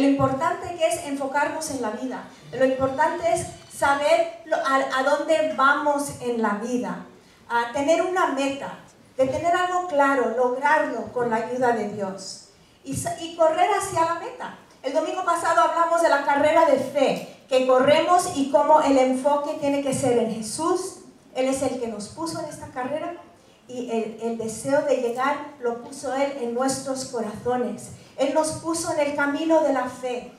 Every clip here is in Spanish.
lo importante que es enfocarnos en la vida, lo importante es saber a, dónde vamos en la vida, a tener una meta, de tener algo claro, lograrlo con la ayuda de Dios y, correr hacia la meta. El domingo pasado hablamos de la carrera de fe, que corremos y cómo el enfoque tiene que ser en Jesús. Él es el que nos puso en esta carrera y el, deseo de llegar lo puso Él en nuestros corazones. Él nos puso en el camino de la fe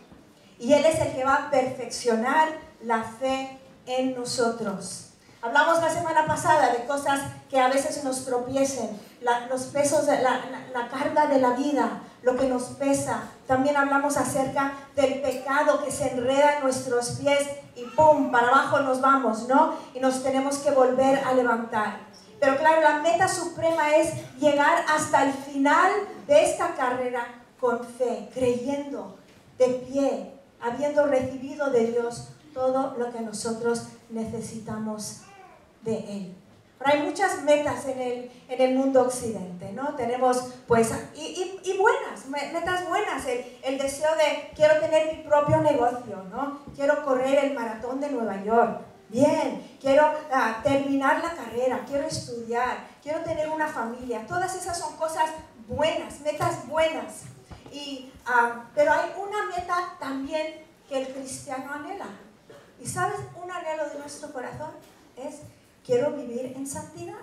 y Él es el que va a perfeccionar la fe en nosotros. Hablamos la semana pasada de cosas que a veces nos tropiecen, los pesos, la, la, la carga de la vida, lo que nos pesa. También hablamos acerca del pecado que se enreda en nuestros pies y ¡pum! Para abajo nos vamos, ¿no? Y nos tenemos que volver a levantar. Pero claro, la meta suprema es llegar hasta el final de esta carrera con fe, creyendo, de pie, habiendo recibido de Dios todo lo que nosotros necesitamos de Él. Pero hay muchas metas en el, en el mundo occidente, ¿no? Tenemos, pues, y, y, buenas, metas buenas, el, el, deseo de quiero tener mi propio negocio, ¿no? Quiero correr el maratón de Nueva York, bien, quiero uh, terminar la carrera, quiero estudiar, quiero tener una familia, todas esas son cosas buenas, metas buenas. Y, uh, pero hay una meta también que el cristiano anhela. ¿Y sabes un anhelo de nuestro corazón? Es quiero vivir en santidad.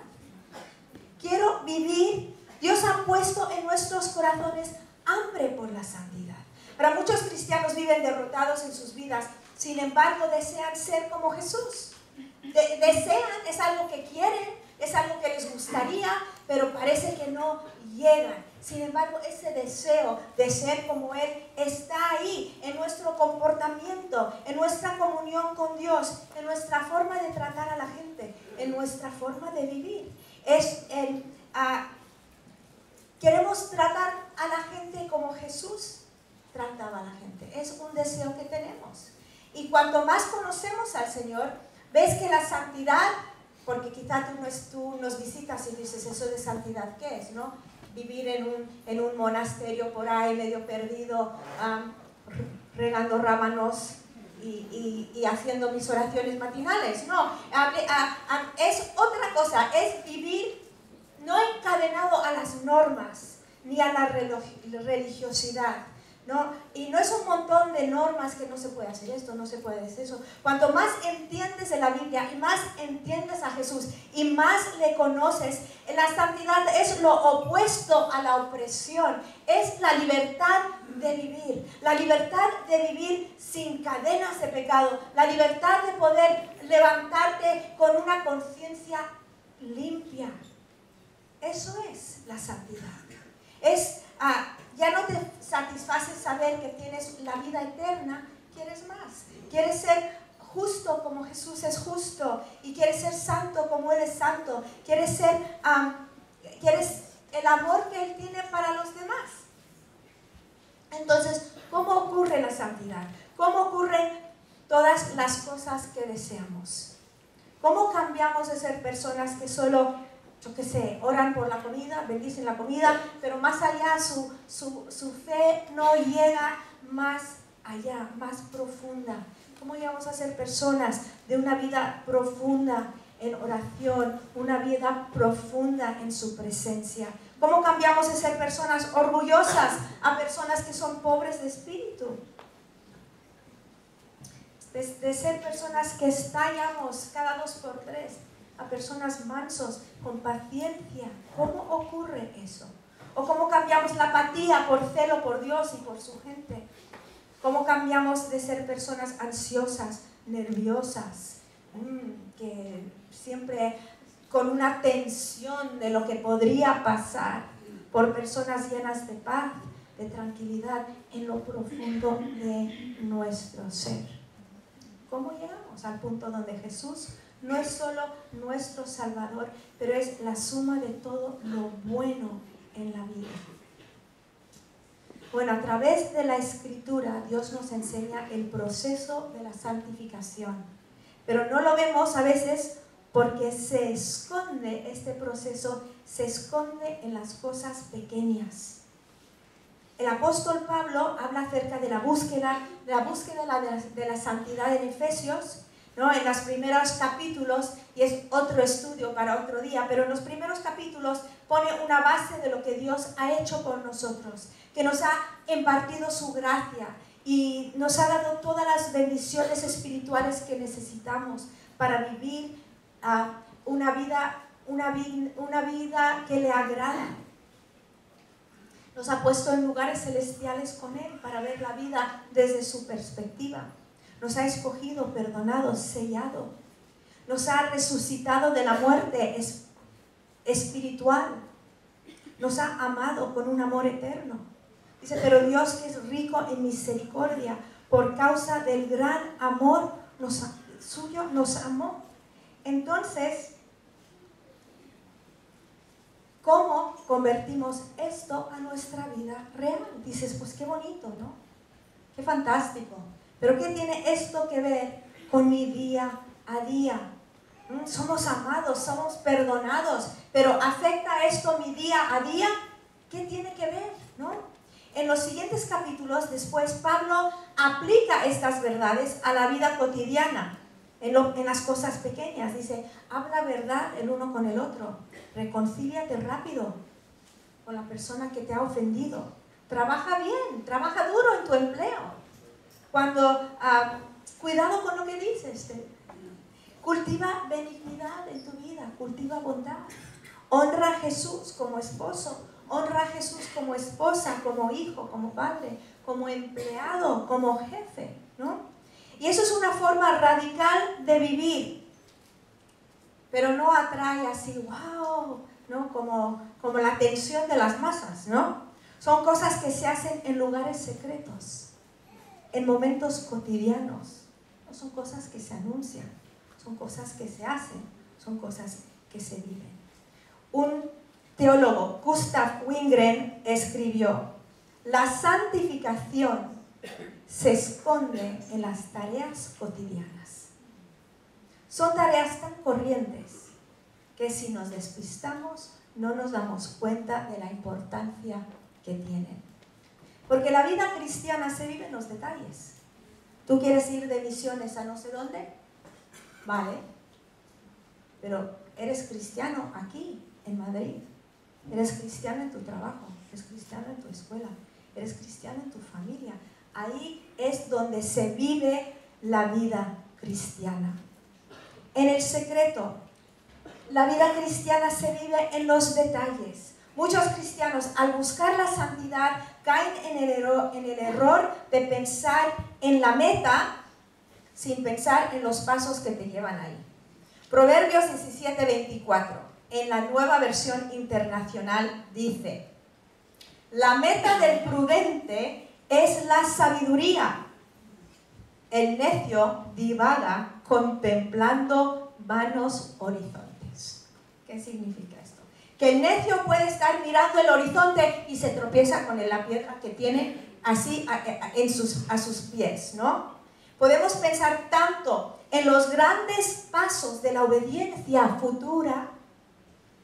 Quiero vivir, Dios ha puesto en nuestros corazones hambre por la santidad. Para muchos cristianos viven derrotados en sus vidas, sin embargo desean ser como Jesús. desean, es algo que quieren, es algo que les gustaría, pero parece que no llegan. Sin embargo, ese deseo de ser como Él está ahí en nuestro comportamiento, en nuestra comunión con Dios, en nuestra forma de tratar a la gente, en nuestra forma de vivir. Es el, queremos tratar a la gente como Jesús trataba a la gente. Es un deseo que tenemos. Y cuanto más conocemos al Señor, ves que la santidad, porque quizá tú, tú nos visitas y dices, eso de santidad, ¿qué es? ¿no? vivir en un, en un monasterio por ahí medio perdido, regando rámanos y, y, haciendo mis oraciones matinales. No, es otra cosa, es vivir no encadenado a las normas ni a la religiosidad, ¿no? Y no es un montón de normas que no se puede hacer esto, no se puede hacer eso. Cuanto más entiendes de la Biblia y más entiendes a Jesús y más le conoces, la santidad es lo opuesto a la opresión, es la libertad de vivir, la libertad de vivir sin cadenas de pecado, la libertad de poder levantarte con una conciencia limpia. Eso es la santidad. Es ah, ya no te satisface saber que tienes la vida eterna, quieres más. Quieres ser justo como Jesús es justo y quieres ser santo como Él es santo. Quieres ser, quieres el amor que Él tiene para los demás. Entonces, ¿cómo ocurre la santidad? ¿Cómo ocurren todas las cosas que deseamos? ¿Cómo cambiamos de ser personas que solo yo qué sé, oran por la comida, bendicen la comida, pero más allá su, su, su fe no llega más allá, más profunda. ¿Cómo llegamos a ser personas de una vida profunda en oración, una vida profunda en su presencia? ¿Cómo cambiamos de ser personas orgullosas a personas que son pobres de espíritu? De, de ser personas que estallamos cada dos por tres a personas mansos, con paciencia. ¿Cómo ocurre eso? ¿O cómo cambiamos la apatía por celo por Dios y por su gente? ¿Cómo cambiamos de ser personas ansiosas, nerviosas, mm, que siempre con una tensión de lo que podría pasar, por personas llenas de paz, de tranquilidad en lo profundo de nuestro ser? ¿Cómo llegamos al punto donde Jesús no es solo nuestro Salvador, pero es la suma de todo lo bueno en la vida. Bueno, a través de la escritura Dios nos enseña el proceso de la santificación, pero no lo vemos a veces porque se esconde este proceso, se esconde en las cosas pequeñas. el apóstol Pablo habla acerca de la búsqueda, de la búsqueda de la, santidad en Efesios, en los primeros capítulos, y es otro estudio para otro día, pero en los primeros capítulos pone una base de lo que Dios ha hecho por nosotros, que nos ha impartido su gracia y nos ha dado todas las bendiciones espirituales que necesitamos para vivir ah, una, vida, una vida que le agrada nos ha puesto en lugares celestiales con Él para ver la vida desde su perspectiva. Nos ha escogido, perdonado, sellado. Nos ha resucitado de la muerte espiritual. Nos ha amado con un amor eterno. Dice, pero Dios que es rico en misericordia, por causa del gran amor suyo, nos amó. Entonces, ¿Cómo convertimos esto a nuestra vida real? Dices, pues qué bonito, ¿no? Qué fantástico. Pero ¿qué tiene esto que ver con mi día a día? ¿Mm? Somos amados, somos perdonados, pero ¿afecta esto mi día a día? ¿Qué tiene que ver, no? En los siguientes capítulos, después, Pablo aplica estas verdades a la vida cotidiana en, las cosas pequeñas. Dice, habla verdad el uno con el otro. Reconcíliate rápido con la persona que te ha ofendido. Trabaja bien, trabaja duro en tu empleo. Cuando, ah, cuidado con lo que dices. cultiva benignidad en tu vida, cultiva bondad. Honra a Jesús como esposo, honra a Jesús como esposa, como hijo, como padre, como empleado, como jefe, ¿no? Y eso es una forma radical de vivir. Pero no atrae así, wow, ¿no? Como, como la atención de las masas, ¿no? Son cosas que se hacen en lugares secretos, en momentos cotidianos. No son cosas que se anuncian, son cosas que se hacen, son cosas que se viven. Un teólogo, Gustav Wingren, escribió, la santificación se esconde en las tareas cotidianas. Son tareas tan corrientes que si nos despistamos no nos damos cuenta de la importancia que tienen. Porque la vida cristiana se vive en los detalles. ¿Tú quieres ir de misiones a no sé dónde? Vale. Pero eres cristiano aquí, en Madrid. Eres cristiano en tu trabajo. Eres cristiano en tu escuela. Eres cristiano en tu familia. Ahí es donde se vive la vida cristiana. En el secreto, la vida cristiana se vive en los detalles. Muchos cristianos al buscar la santidad caen en el, error, de pensar en la meta sin pensar en los pasos que te llevan ahí. Proverbios 17:24, en la nueva versión internacional, dice, la meta del prudente es la sabiduría. El necio divaga contemplando vanos horizontes. ¿Qué significa esto? Que el necio puede estar mirando el horizonte y se tropieza con la piedra que tiene así en sus, a sus pies, ¿no? Podemos pensar tanto en los grandes pasos de la obediencia futura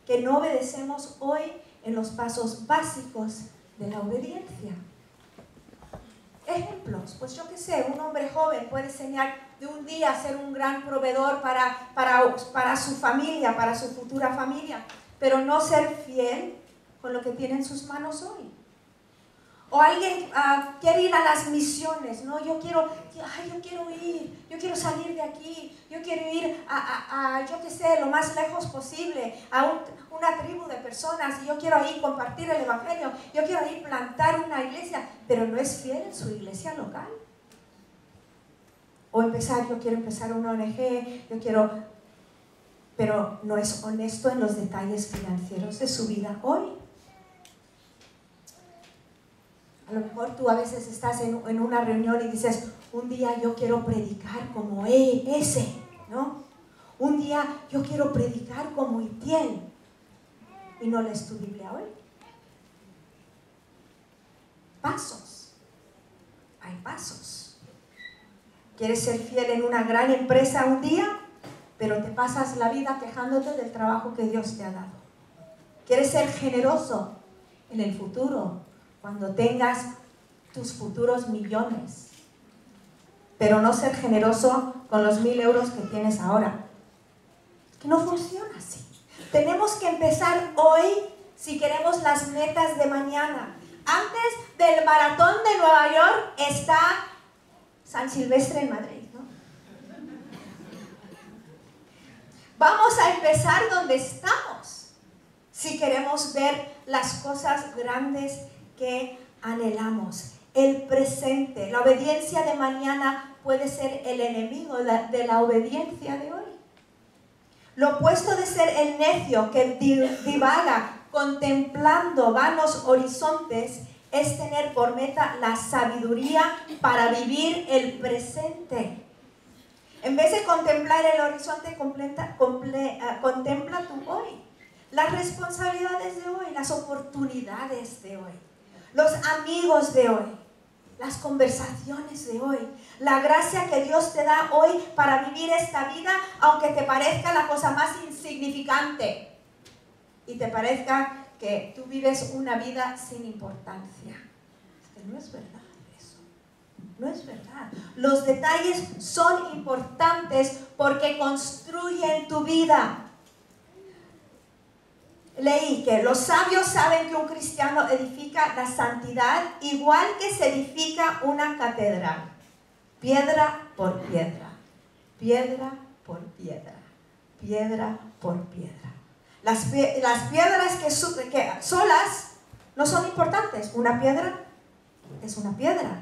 que no obedecemos hoy en los pasos básicos de la obediencia. Ejemplos, pues yo qué sé, un hombre joven puede enseñar de un día ser un gran proveedor para, para, para su familia, para su futura familia, pero no ser fiel con lo que tiene en sus manos hoy. O alguien uh, quiere ir a las misiones, ¿no? Yo quiero, ay, yo quiero ir, yo quiero salir de aquí, yo quiero ir a, a, a yo qué sé, lo más lejos posible, a una tribu de personas, y yo quiero ir compartir el Evangelio, yo quiero ir plantar una iglesia, pero no es fiel en su iglesia local. O empezar, yo quiero empezar una ONG, yo quiero, pero no es honesto en los detalles financieros de su vida hoy. A lo mejor tú a veces estás en, una reunión y dices, un día yo quiero predicar como ese, ¿no? Un día yo quiero predicar como Itiel. ¿Y no lees tu Biblia hoy? Pasos. Hay pasos. ¿Quieres ser fiel en una gran empresa un día? Pero te pasas la vida quejándote del trabajo que Dios te ha dado. ¿Quieres ser generoso en el futuro? cuando tengas tus futuros millones, pero no ser generoso con los mil euros que tienes ahora. Que no funciona así. Tenemos que empezar hoy si queremos las metas de mañana. Antes del maratón de Nueva York está San Silvestre en Madrid. Vamos a empezar donde estamos si queremos ver las cosas grandes que anhelamos. El presente, la obediencia de mañana puede ser el enemigo de la obediencia de hoy. Lo opuesto de ser el necio que divaga contemplando vanos horizontes es tener por meta la sabiduría para vivir el presente. En vez de contemplar el horizonte, ah, contempla tu hoy, las responsabilidades de hoy, las oportunidades de hoy, los amigos de hoy, las conversaciones de hoy, la gracia que Dios te da hoy para vivir esta vida, aunque te parezca la cosa más insignificante y te parezca que tú vives una vida sin importancia. no es verdad. No es verdad. Los detalles son importantes porque construyen tu vida. Leí que los sabios saben que un cristiano edifica la santidad igual que se edifica una catedral. Piedra por piedra. Piedra por piedra. Piedra por piedra. Las, piedras que, que solas no son importantes. Una piedra es una piedra.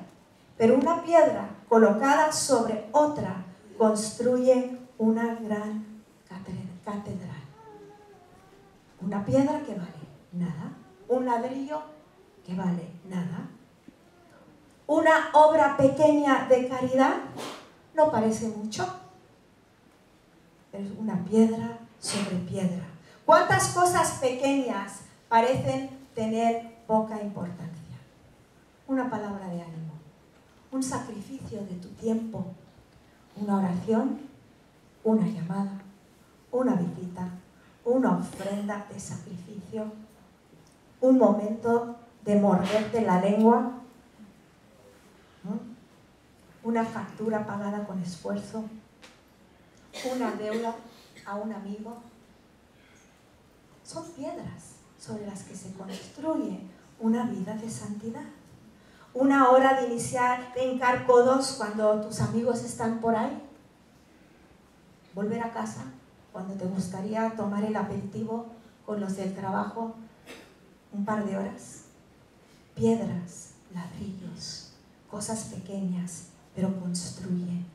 Pero una piedra colocada sobre otra construye una gran catedral. Una piedra que vale nada. Un ladrillo que vale nada. Una obra pequeña de caridad no parece mucho. Es una piedra sobre piedra. ¿Cuántas cosas pequeñas parecen tener poca importancia? Una palabra de ánimo, un sacrificio de tu tiempo, una oración, una llamada, una visita, una ofrenda de sacrificio, un momento de morderte la lengua, una factura pagada con esfuerzo, una deuda a un amigo. Son piedras sobre las que se construye una vida de santidad. Una hora de iniciar, de hincar codos cuando tus amigos están por ahí. Volver a casa cuando te gustaría tomar el aperitivo con los del trabajo un par de horas. Piedras, ladrillos, cosas pequeñas, pero construyen.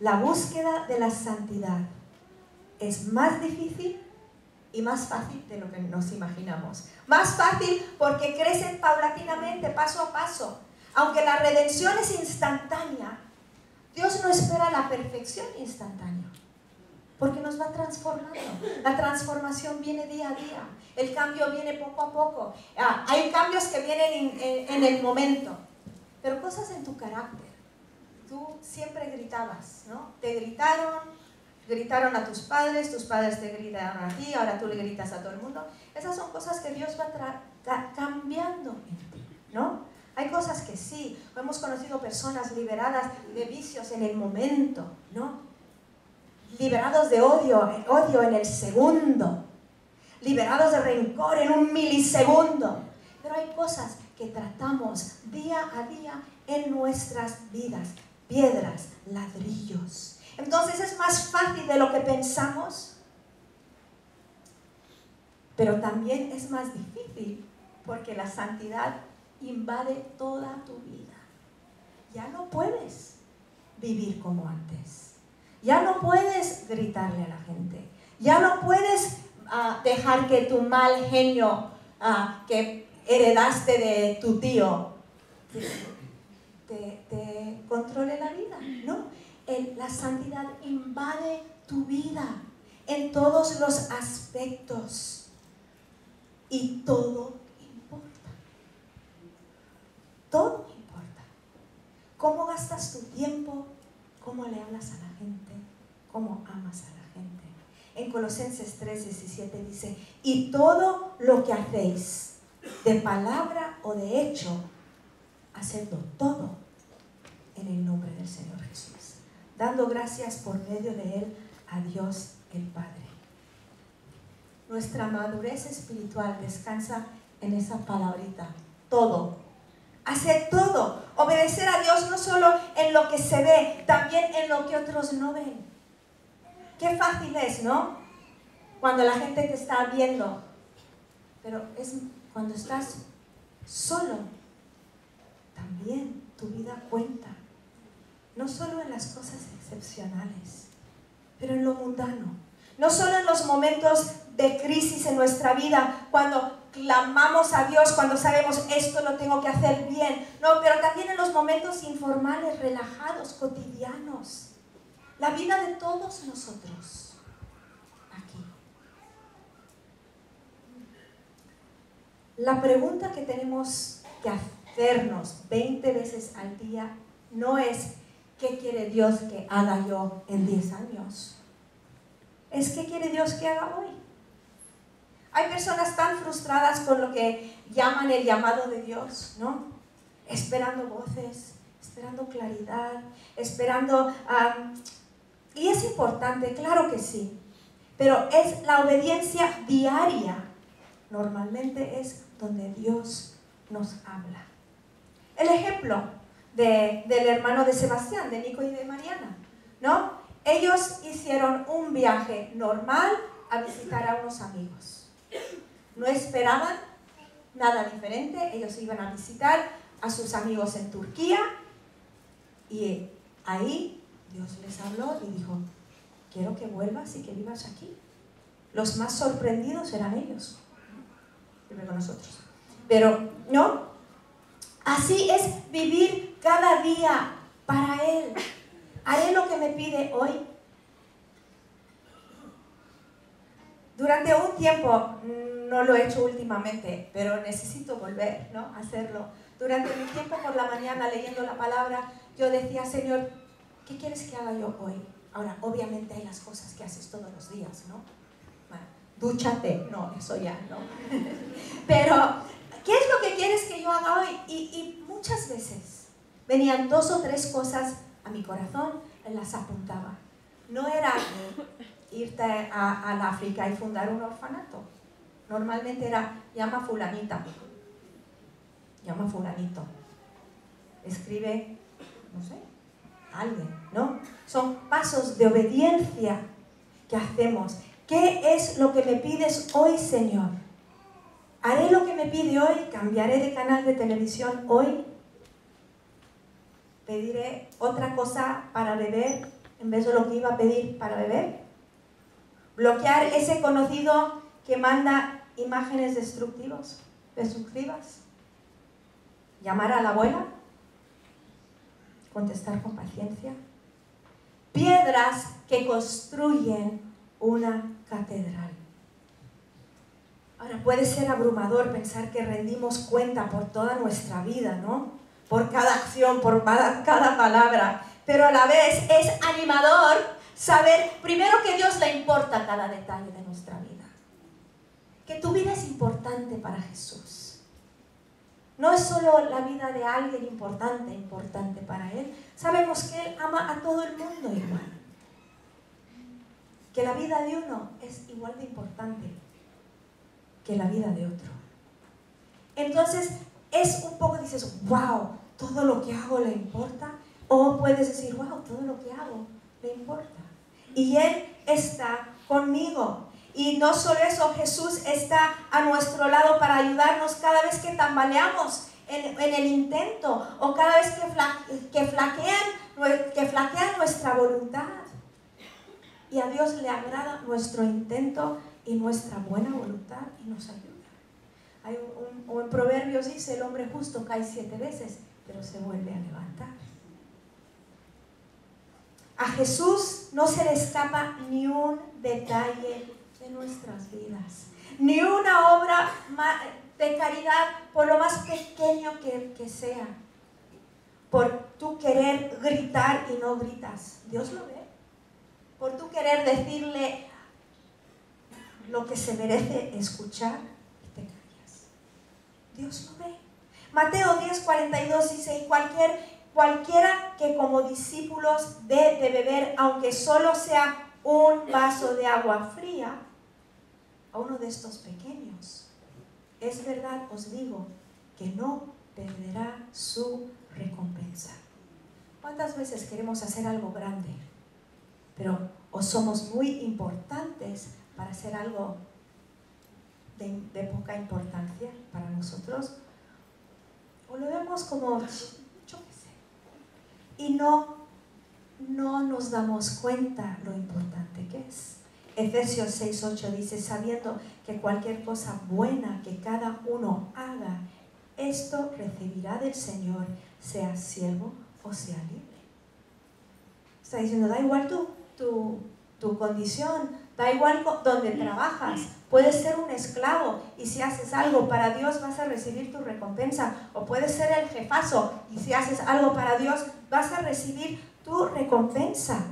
La búsqueda de la santidad es más difícil y más fácil de lo que nos imaginamos. Más fácil porque crece paulatinamente, paso a paso. Aunque la redención es instantánea, Dios no espera la perfección instantánea porque nos va transformando. La transformación viene día a día, el cambio viene poco a poco. Ah, hay cambios que vienen en, el momento, pero cosas en tu carácter. Tú siempre gritabas, ¿no? Te gritaron, gritaron a tus padres, tus padres te gritaron a ti, ahora tú le gritas a todo el mundo. Esas son cosas que Dios va cambiando en ti, ¿no? Hay cosas que sí, hemos conocido personas liberadas de vicios en el momento, ¿no? liberados de odio, odio en el segundo, liberados de rencor en un milisegundo. Pero hay cosas que tratamos día a día en nuestras vidas, piedras, ladrillos. Entonces es más fácil de lo que pensamos, pero también es más difícil porque la santidad invade toda tu vida. Ya no puedes vivir como antes. Ya no puedes gritarle a la gente. Ya no puedes ah, dejar que tu mal genio ah, que heredaste de tu tío te, controle la vida. No, la santidad invade tu vida en todos los aspectos. Y todo importa. Todo importa. ¿Cómo gastas tu tiempo? ¿Cómo le hablas a la gente? ¿Cómo amas a la gente? En Colosenses 3, 17 dice, y todo lo que hacéis, de palabra o de hecho, haciendo todo en el nombre del Señor Jesús, dando gracias por medio de Él a Dios el Padre. Nuestra madurez espiritual descansa en esa palabrita, todo. Hacer todo, obedecer a Dios no solo en lo que se ve, también en lo que otros no ven. Qué fácil es, ¿no? Cuando la gente te está viendo. Pero es cuando estás solo, también tu vida cuenta. No solo en las cosas excepcionales, pero en lo mundano. No solo en los momentos de crisis en nuestra vida, cuando clamamos a Dios, cuando sabemos esto lo tengo que hacer bien. No, pero también en los momentos informales, relajados, cotidianos. La vida de todos nosotros. Aquí. La pregunta que tenemos que hacernos 20 veces al día no es ¿qué quiere Dios que haga yo en 10 años? Es ¿qué quiere Dios que haga hoy? Hay personas tan frustradas con lo que llaman el llamado de Dios, ¿no? Esperando voces, esperando claridad, esperando... y es importante, claro que sí, pero es la obediencia diaria. Normalmente es donde Dios nos habla. El ejemplo del hermano de Sebastián, de Nico y de Mariana, ¿no? Ellos hicieron un viaje normal a visitar a unos amigos. No esperaban nada diferente, ellos iban a visitar a sus amigos en Turquía y ahí Dios les habló y dijo, quiero que vuelvas y que vivas aquí. Los más sorprendidos eran ellos, primero nosotros. Pero no, así es vivir cada día para Él. Haré lo que me pide hoy. Durante un tiempo, mm, no lo he hecho últimamente, pero necesito volver ¿no? a hacerlo. Durante mi tiempo por la mañana leyendo la palabra, yo decía, Señor, ¿qué quieres que haga yo hoy? Ahora, obviamente hay las cosas que haces todos los días, ¿no? Bueno, dúchate, no, eso ya, ¿no? pero, ¿qué es lo que quieres que yo haga hoy? Y, y muchas veces venían dos o tres cosas a mi corazón, las apuntaba. No era irte al África y fundar un orfanato. Normalmente era, llama fulanita, llama fulanito, escribe, no sé, alguien, ¿no? Son pasos de obediencia que hacemos. ¿Qué es lo que me pides hoy, Señor? ¿Haré lo que me pide hoy? ¿Cambiaré de canal de televisión hoy? Pediré otra cosa para beber en vez de lo que iba a pedir para beber. Bloquear ese conocido que manda imágenes destructivas, destructivas. Llamar a la abuela. Contestar con paciencia. Piedras que construyen una catedral. Ahora puede ser abrumador pensar que rendimos cuenta por toda nuestra vida, ¿no? Por cada acción, por cada palabra, pero a la vez es animador saber primero que Dios le importa cada detalle de nuestra vida, que tu vida es importante para Jesús. No es solo la vida de alguien importante, importante para Él. Sabemos que Él ama a todo el mundo igual. Que la vida de uno es igual de importante que la vida de otro. Entonces, es un poco, dices, wow, todo lo que hago le importa. O puedes decir, wow, todo lo que hago le importa. Y Él está conmigo. Y no solo eso, Jesús está a nuestro lado para ayudarnos cada vez que tambaleamos en, el intento o cada vez que, que, que flaquea nuestra voluntad. Y a Dios le agrada nuestro intento y nuestra buena voluntad y nos ayuda. Hay un, un, Proverbios dice, el hombre justo cae siete veces, pero se vuelve a levantar. A Jesús no se le escapa ni un detalle de nuestras vidas, ni una obra de caridad, por lo más pequeño que, que sea. Por tu querer gritar y no gritas, Dios lo ve. Por tu querer decirle lo que se merece escuchar, Dios lo ve. Mateo 10, 42 dice, y cualquier, cualquiera que como discípulos dé de beber, aunque solo sea un vaso de agua fría, a uno de estos pequeños, es verdad, os digo, que no perderá su recompensa. ¿Cuántas veces queremos hacer algo grande, pero o somos muy importantes para hacer algo de, poca importancia para nosotros? O lo vemos como, yo qué sé, y no, no nos damos cuenta lo importante que es. Efesios 6:8 dice, sabiendo que cualquier cosa buena que cada uno haga, esto recibirá del Señor, sea siervo o sea libre. Está diciendo, da igual tu, tu, tu condición, da igual donde trabajas, puedes ser un esclavo y si haces algo para Dios vas a recibir tu recompensa, o puedes ser el jefazo y si haces algo para Dios vas a recibir tu recompensa.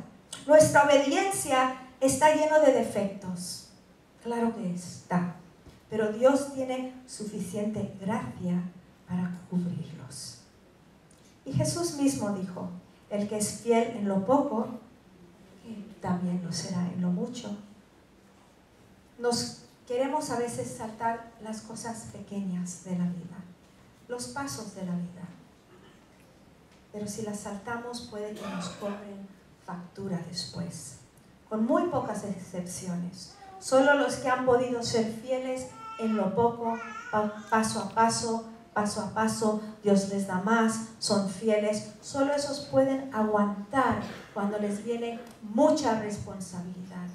Nuestra obediencia está lleno de defectos. Claro que está. Pero Dios tiene suficiente gracia para cubrirlos. Y Jesús mismo dijo, el que es fiel en lo poco, también lo será en lo mucho. Nos queremos a veces saltar las cosas pequeñas de la vida, los pasos de la vida. Pero si las saltamos puede que nos cobren factura después con muy pocas excepciones. Solo los que han podido ser fieles en lo poco, paso a paso, paso a paso, Dios les da más, son fieles, solo esos pueden aguantar cuando les viene mucha responsabilidad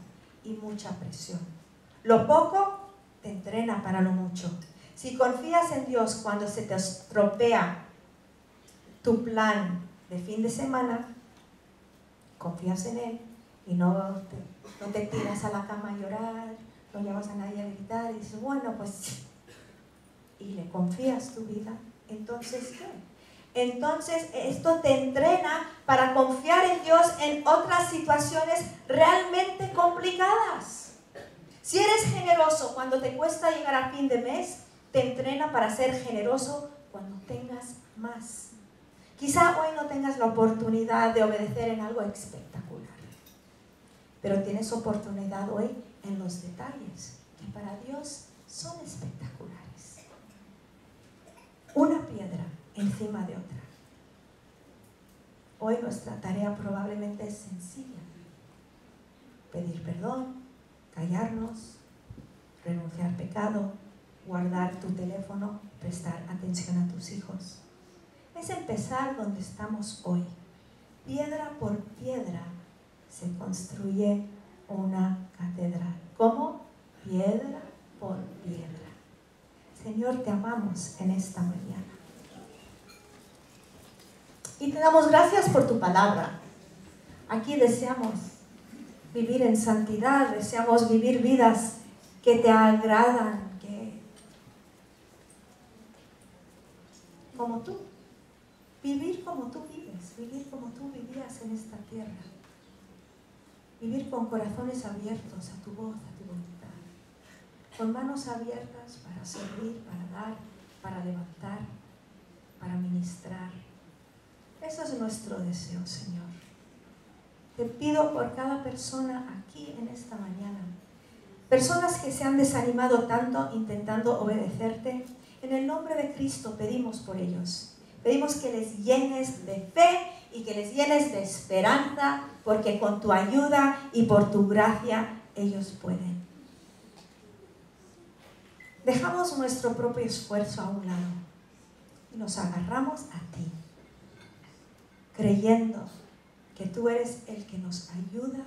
y mucha presión. Lo poco te entrena para lo mucho. Si confías en Dios cuando se te estropea tu plan de fin de semana, confías en Él, y no te, no te tiras a la cama a llorar, no llamas a nadie a gritar y dices, bueno, pues, y le confías tu vida, entonces, ¿qué? Entonces, esto te entrena para confiar en Dios en otras situaciones realmente complicadas. Si eres generoso cuando te cuesta llegar a fin de mes, te entrena para ser generoso cuando tengas más. Quizá hoy no tengas la oportunidad de obedecer en algo espectacular. Pero tienes oportunidad hoy en los detalles, que para Dios son espectaculares. Una piedra encima de otra. Hoy nuestra tarea probablemente es sencilla. Pedir perdón, callarnos, renunciar al pecado, guardar tu teléfono, prestar atención a tus hijos. Es empezar donde estamos hoy, piedra por piedra, se construye una catedral. ¿Cómo? Piedra por piedra. Señor, te amamos en esta mañana. Y te damos gracias por tu palabra. Aquí deseamos vivir en santidad, deseamos vivir vidas que te agradan, que como tú, vivir como tú vives, vivir como tú vivías en esta tierra. Vivir con corazones abiertos a tu voz, a tu voluntad. Con manos abiertas para servir, para dar, para levantar, para ministrar. Eso es nuestro deseo, Señor. Te pido por cada persona aquí en esta mañana. Personas que se han desanimado tanto intentando obedecerte. En el nombre de Cristo pedimos por ellos. Pedimos que les llenes de fe y que les llenes de esperanza, porque con tu ayuda y por tu gracia ellos pueden. Dejamos nuestro propio esfuerzo a un lado y nos agarramos a ti, creyendo que tú eres el que nos ayuda,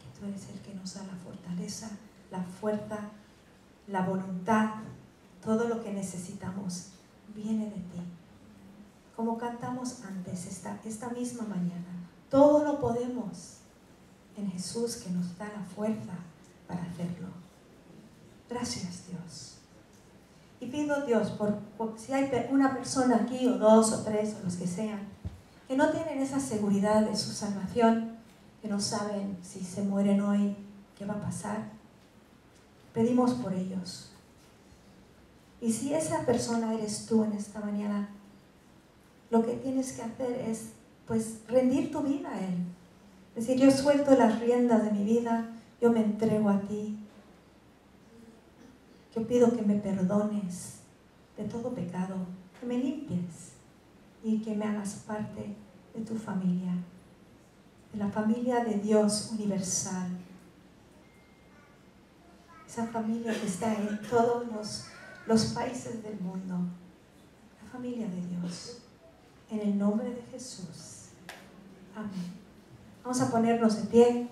que tú eres el que nos da la fortaleza, la fuerza, la voluntad, todo lo que necesitamos viene de ti como cantamos antes esta, esta misma mañana. Todo lo podemos en Jesús que nos da la fuerza para hacerlo. Gracias Dios. Y pido Dios, por, si hay una persona aquí o dos o tres o los que sean, que no tienen esa seguridad de su salvación, que no saben si se mueren hoy, qué va a pasar, pedimos por ellos. Y si esa persona eres tú en esta mañana, lo que tienes que hacer es pues rendir tu vida a Él. Es decir, yo suelto las riendas de mi vida, yo me entrego a ti. Yo pido que me perdones de todo pecado, que me limpies y que me hagas parte de tu familia, de la familia de Dios universal. Esa familia que está en todos los, los países del mundo. La familia de Dios. En el nombre de Jesús. Amén. Vamos a ponernos de pie.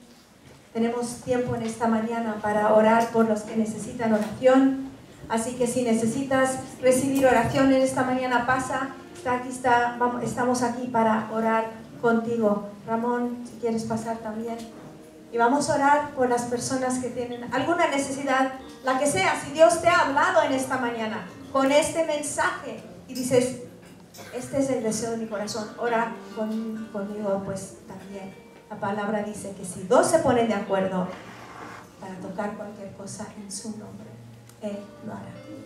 Tenemos tiempo en esta mañana para orar por los que necesitan oración. Así que si necesitas recibir oración en esta mañana, pasa. Aquí, está, vamos, estamos aquí para orar contigo. Ramón, si quieres pasar también. Y vamos a orar por las personas que tienen alguna necesidad, la que sea. Si Dios te ha hablado en esta mañana con este mensaje y dices, este es el deseo de mi corazón, ora conmigo, pues también. La palabra dice que si dos se ponen de acuerdo para tocar cualquier cosa en su nombre, Él lo hará.